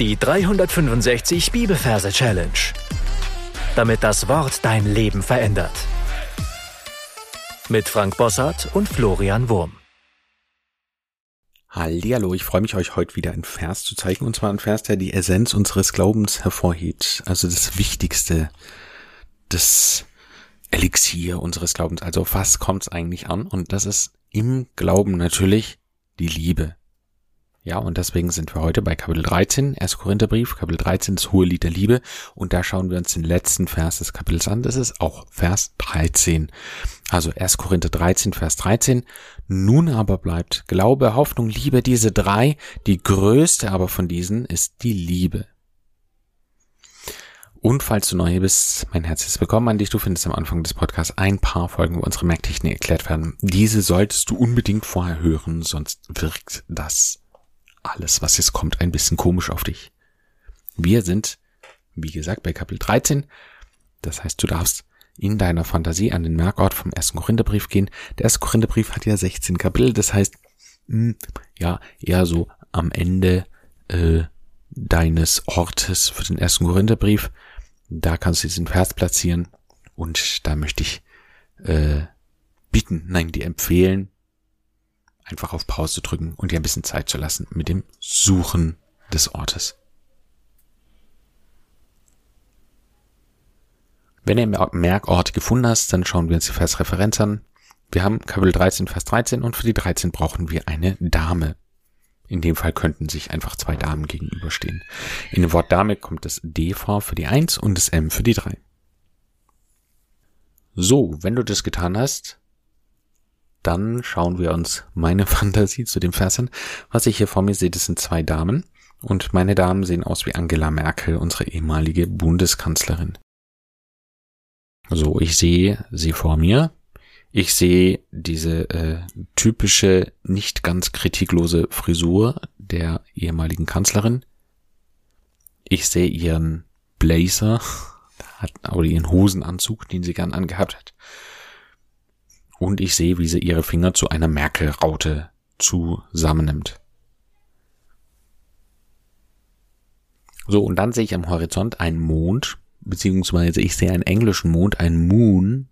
Die 365 Bibelverse Challenge. Damit das Wort dein Leben verändert. Mit Frank Bossart und Florian Wurm. Hallihallo, ich freue mich, euch heute wieder einen Vers zu zeigen. Und zwar ein Vers, der die Essenz unseres Glaubens hervorhebt. Also das Wichtigste, das Elixier unseres Glaubens. Also was kommt es eigentlich an? Und das ist im Glauben natürlich die Liebe. Ja, und deswegen sind wir heute bei Kapitel 13, 1. Korintherbrief, Kapitel 13, das hohe Lied der Liebe. Und da schauen wir uns den letzten Vers des Kapitels an. Das ist auch Vers 13. Also 1. Korinther 13, Vers 13. Nun aber bleibt Glaube, Hoffnung, Liebe, diese drei. Die größte aber von diesen ist die Liebe. Und falls du neu bist, mein herzliches Willkommen an dich. Du findest am Anfang des Podcasts ein paar Folgen, wo unsere Merktechnik erklärt werden. Diese solltest du unbedingt vorher hören, sonst wirkt das alles, was jetzt kommt, ein bisschen komisch auf dich. Wir sind, wie gesagt, bei Kapitel 13. Das heißt, du darfst in deiner Fantasie an den Merkort vom ersten Korintherbrief gehen. Der erste Korintherbrief hat ja 16 Kapitel, das heißt, mh, hm, ja, eher so am Ende äh, deines Ortes für den ersten Korintherbrief. Da kannst du diesen Vers platzieren und da möchte ich äh, bitten, nein, dir empfehlen, einfach auf Pause drücken und dir ein bisschen Zeit zu lassen mit dem Suchen des Ortes. Wenn du den Merkort gefunden hast, dann schauen wir uns die Versreferenz an. Wir haben Kapitel 13, Vers 13 und für die 13 brauchen wir eine Dame. In dem Fall könnten sich einfach zwei Damen gegenüberstehen. In dem Wort Dame kommt das D vor für die 1 und das M für die 3. So, wenn du das getan hast, dann schauen wir uns meine Fantasie zu dem Vers an. Was ich hier vor mir sehe, das sind zwei Damen. Und meine Damen sehen aus wie Angela Merkel, unsere ehemalige Bundeskanzlerin. So, ich sehe sie vor mir. Ich sehe diese äh, typische, nicht ganz kritiklose Frisur der ehemaligen Kanzlerin. Ich sehe ihren Blazer, oder ihren Hosenanzug, den sie gern angehabt hat und ich sehe, wie sie ihre Finger zu einer Merkel-Raute zusammennimmt. So, und dann sehe ich am Horizont einen Mond, beziehungsweise ich sehe einen englischen Mond, einen Moon,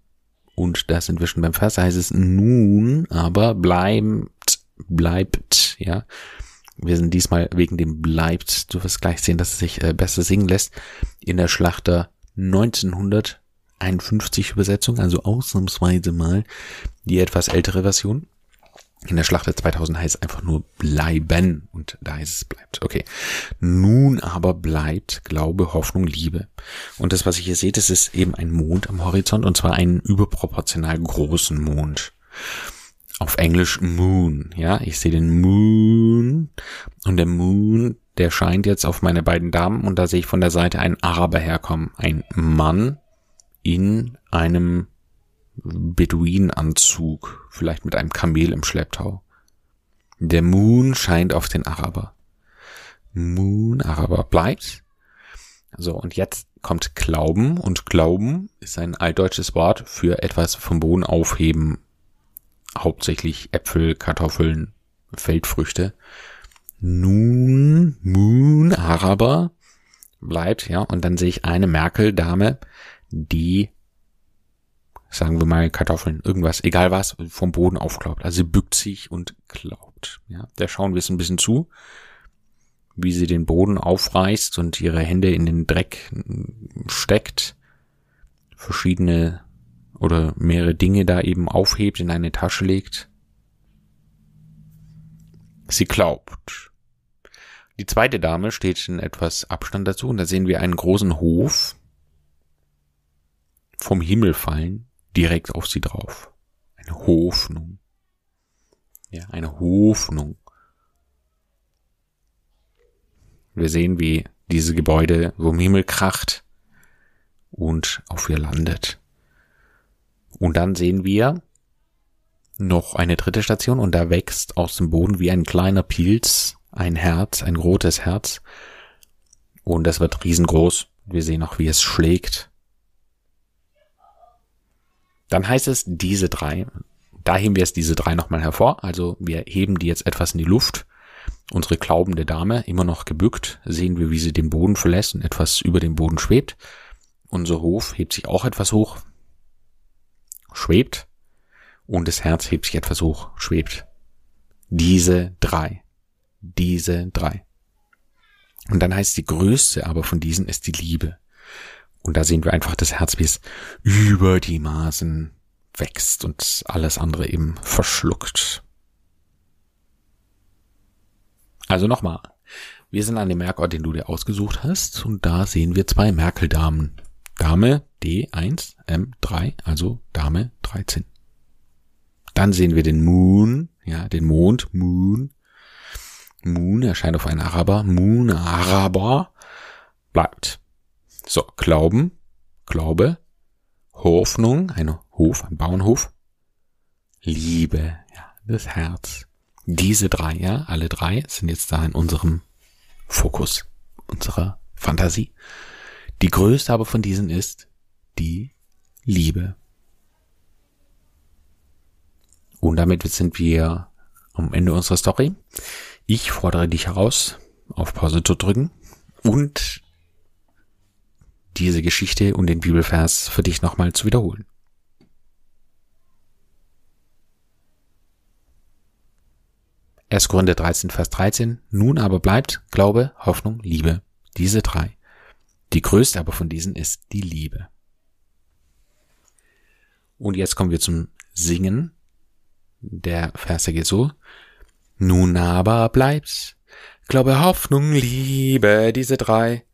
und da sind wir schon beim Vers, heißt es nun, aber bleibt, bleibt, ja. Wir sind diesmal wegen dem bleibt, du wirst gleich sehen, dass es sich äh, besser singen lässt, in der Schlachter 1900 51 Übersetzung, also ausnahmsweise mal die etwas ältere Version. In der Schlacht der 2000 heißt es einfach nur bleiben und da heißt es bleibt. Okay. Nun aber bleibt Glaube, Hoffnung, Liebe. Und das, was ich hier sehe, das ist eben ein Mond am Horizont und zwar einen überproportional großen Mond. Auf Englisch Moon, ja. Ich sehe den Moon und der Moon, der scheint jetzt auf meine beiden Damen und da sehe ich von der Seite einen Araber herkommen. Ein Mann in einem Beduinenanzug, vielleicht mit einem Kamel im Schlepptau. Der Moon scheint auf den Araber. Moon, Araber bleibt. So, und jetzt kommt Glauben und Glauben ist ein altdeutsches Wort für etwas vom Boden aufheben. Hauptsächlich Äpfel, Kartoffeln, Feldfrüchte. Nun, Moon, Araber bleibt, ja, und dann sehe ich eine Merkel-Dame, die, sagen wir mal, Kartoffeln, irgendwas, egal was, vom Boden aufklaubt. Also sie bückt sich und glaubt. Ja, da schauen wir es ein bisschen zu, wie sie den Boden aufreißt und ihre Hände in den Dreck steckt, verschiedene oder mehrere Dinge da eben aufhebt, in eine Tasche legt. Sie glaubt. Die zweite Dame steht in etwas Abstand dazu und da sehen wir einen großen Hof vom Himmel fallen direkt auf sie drauf. Eine Hoffnung. Ja, eine Hoffnung. Wir sehen, wie diese Gebäude vom Himmel kracht und auf ihr landet. Und dann sehen wir noch eine dritte Station und da wächst aus dem Boden wie ein kleiner Pilz ein Herz, ein rotes Herz. Und das wird riesengroß. Wir sehen auch, wie es schlägt dann heißt es diese drei. Da heben wir jetzt diese drei nochmal hervor. Also wir heben die jetzt etwas in die Luft Unsere glaubende Dame, immer noch gebückt, sehen wir, wie sie den Boden verlässt und etwas über dem Boden schwebt. Unser Hof hebt sich auch etwas hoch, schwebt. Und das Herz hebt sich etwas hoch, schwebt. Diese drei. Diese drei. Und dann heißt die größte aber von diesen ist die Liebe. Und da sehen wir einfach das Herz, wie es über die Maßen wächst und alles andere eben verschluckt. Also nochmal. Wir sind an dem Merkort, den du dir ausgesucht hast, und da sehen wir zwei Merkeldamen. Dame D1, M3, also Dame 13. Dann sehen wir den Moon, ja, den Mond, Moon. Moon erscheint auf einen Araber, Moon, Araber, bleibt. So, Glauben, Glaube, Hoffnung, ein Hof, ein Bauernhof, Liebe, ja, das Herz. Diese drei, ja, alle drei sind jetzt da in unserem Fokus, unserer Fantasie. Die größte aber von diesen ist die Liebe. Und damit sind wir am Ende unserer Story. Ich fordere dich heraus, auf Pause zu drücken und diese Geschichte und den Bibelvers für dich nochmal zu wiederholen. 1. Korinther 13, Vers 13. Nun aber bleibt Glaube, Hoffnung, Liebe. Diese drei. Die größte aber von diesen ist die Liebe. Und jetzt kommen wir zum Singen. Der Vers geht so. Nun aber bleibt Glaube, Hoffnung, Liebe, diese drei.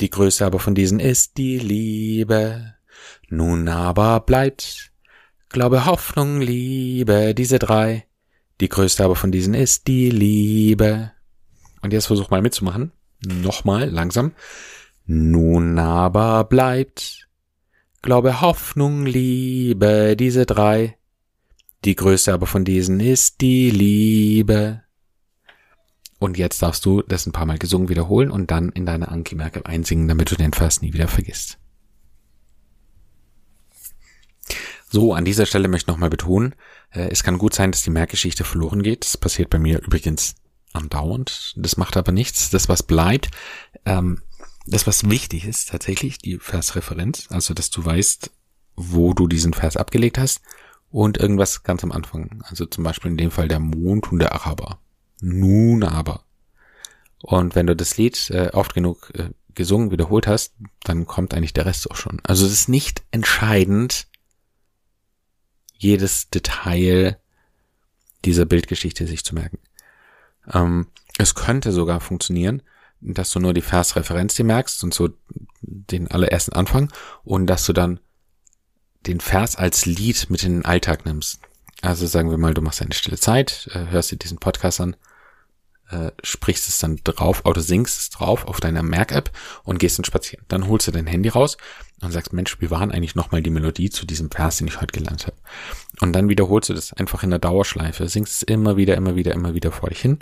Die größte aber von diesen ist die Liebe. Nun aber bleibt Glaube, Hoffnung, Liebe, diese drei. Die größte aber von diesen ist die Liebe. Und jetzt versuch mal mitzumachen. Nochmal, langsam. Nun aber bleibt Glaube, Hoffnung, Liebe, diese drei. Die größte aber von diesen ist die Liebe. Und jetzt darfst du das ein paar Mal gesungen wiederholen und dann in deine Anki-Merke einsingen, damit du den Vers nie wieder vergisst. So, an dieser Stelle möchte ich nochmal betonen, äh, es kann gut sein, dass die Merkgeschichte verloren geht. Das passiert bei mir übrigens andauernd. Das macht aber nichts. Das, was bleibt, ähm, das, was wichtig ist, tatsächlich die Versreferenz, also dass du weißt, wo du diesen Vers abgelegt hast und irgendwas ganz am Anfang. Also zum Beispiel in dem Fall der Mond und der Araber. Nun aber. Und wenn du das Lied äh, oft genug äh, gesungen, wiederholt hast, dann kommt eigentlich der Rest auch schon. Also es ist nicht entscheidend, jedes Detail dieser Bildgeschichte sich zu merken. Ähm, es könnte sogar funktionieren, dass du nur die Versreferenz dir merkst und so den allerersten Anfang und dass du dann den Vers als Lied mit in den Alltag nimmst. Also sagen wir mal, du machst eine stille Zeit, äh, hörst dir diesen Podcast an, äh, sprichst es dann drauf oder singst es drauf auf deiner Merk-App und gehst dann spazieren. Dann holst du dein Handy raus und sagst, Mensch, wie waren eigentlich nochmal die Melodie zu diesem Vers, den ich heute gelernt habe? Und dann wiederholst du das einfach in der Dauerschleife, singst es immer wieder, immer wieder, immer wieder vor dich hin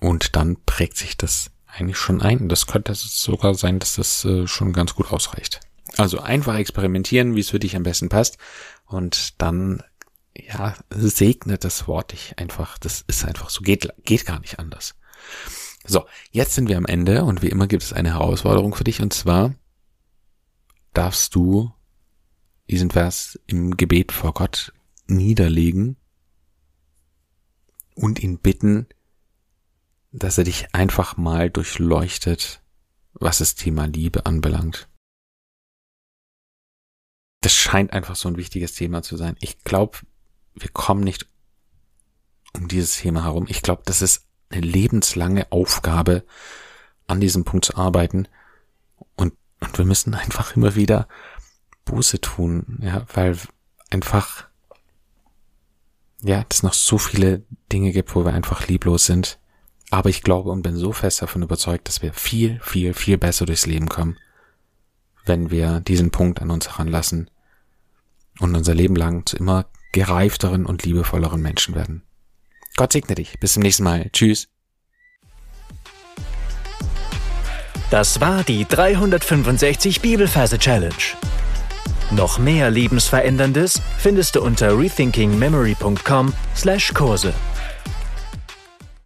und dann prägt sich das eigentlich schon ein. Das könnte sogar sein, dass das äh, schon ganz gut ausreicht. Also einfach experimentieren, wie es für dich am besten passt und dann ja, segnet das Wort dich einfach. Das ist einfach so, geht, geht gar nicht anders. So, jetzt sind wir am Ende und wie immer gibt es eine Herausforderung für dich und zwar darfst du diesen Vers im Gebet vor Gott niederlegen und ihn bitten, dass er dich einfach mal durchleuchtet, was das Thema Liebe anbelangt. Das scheint einfach so ein wichtiges Thema zu sein. Ich glaube, wir kommen nicht um dieses Thema herum. Ich glaube, das ist eine lebenslange Aufgabe, an diesem Punkt zu arbeiten. Und, und wir müssen einfach immer wieder Buße tun, ja, weil einfach, ja, es noch so viele Dinge gibt, wo wir einfach lieblos sind. Aber ich glaube und bin so fest davon überzeugt, dass wir viel, viel, viel besser durchs Leben kommen, wenn wir diesen Punkt an uns heranlassen und unser Leben lang zu immer gereifteren und liebevolleren Menschen werden. Gott segne dich. Bis zum nächsten Mal. Tschüss. Das war die 365 Bibelferse Challenge. Noch mehr Lebensveränderndes findest du unter rethinkingmemory.com/Kurse.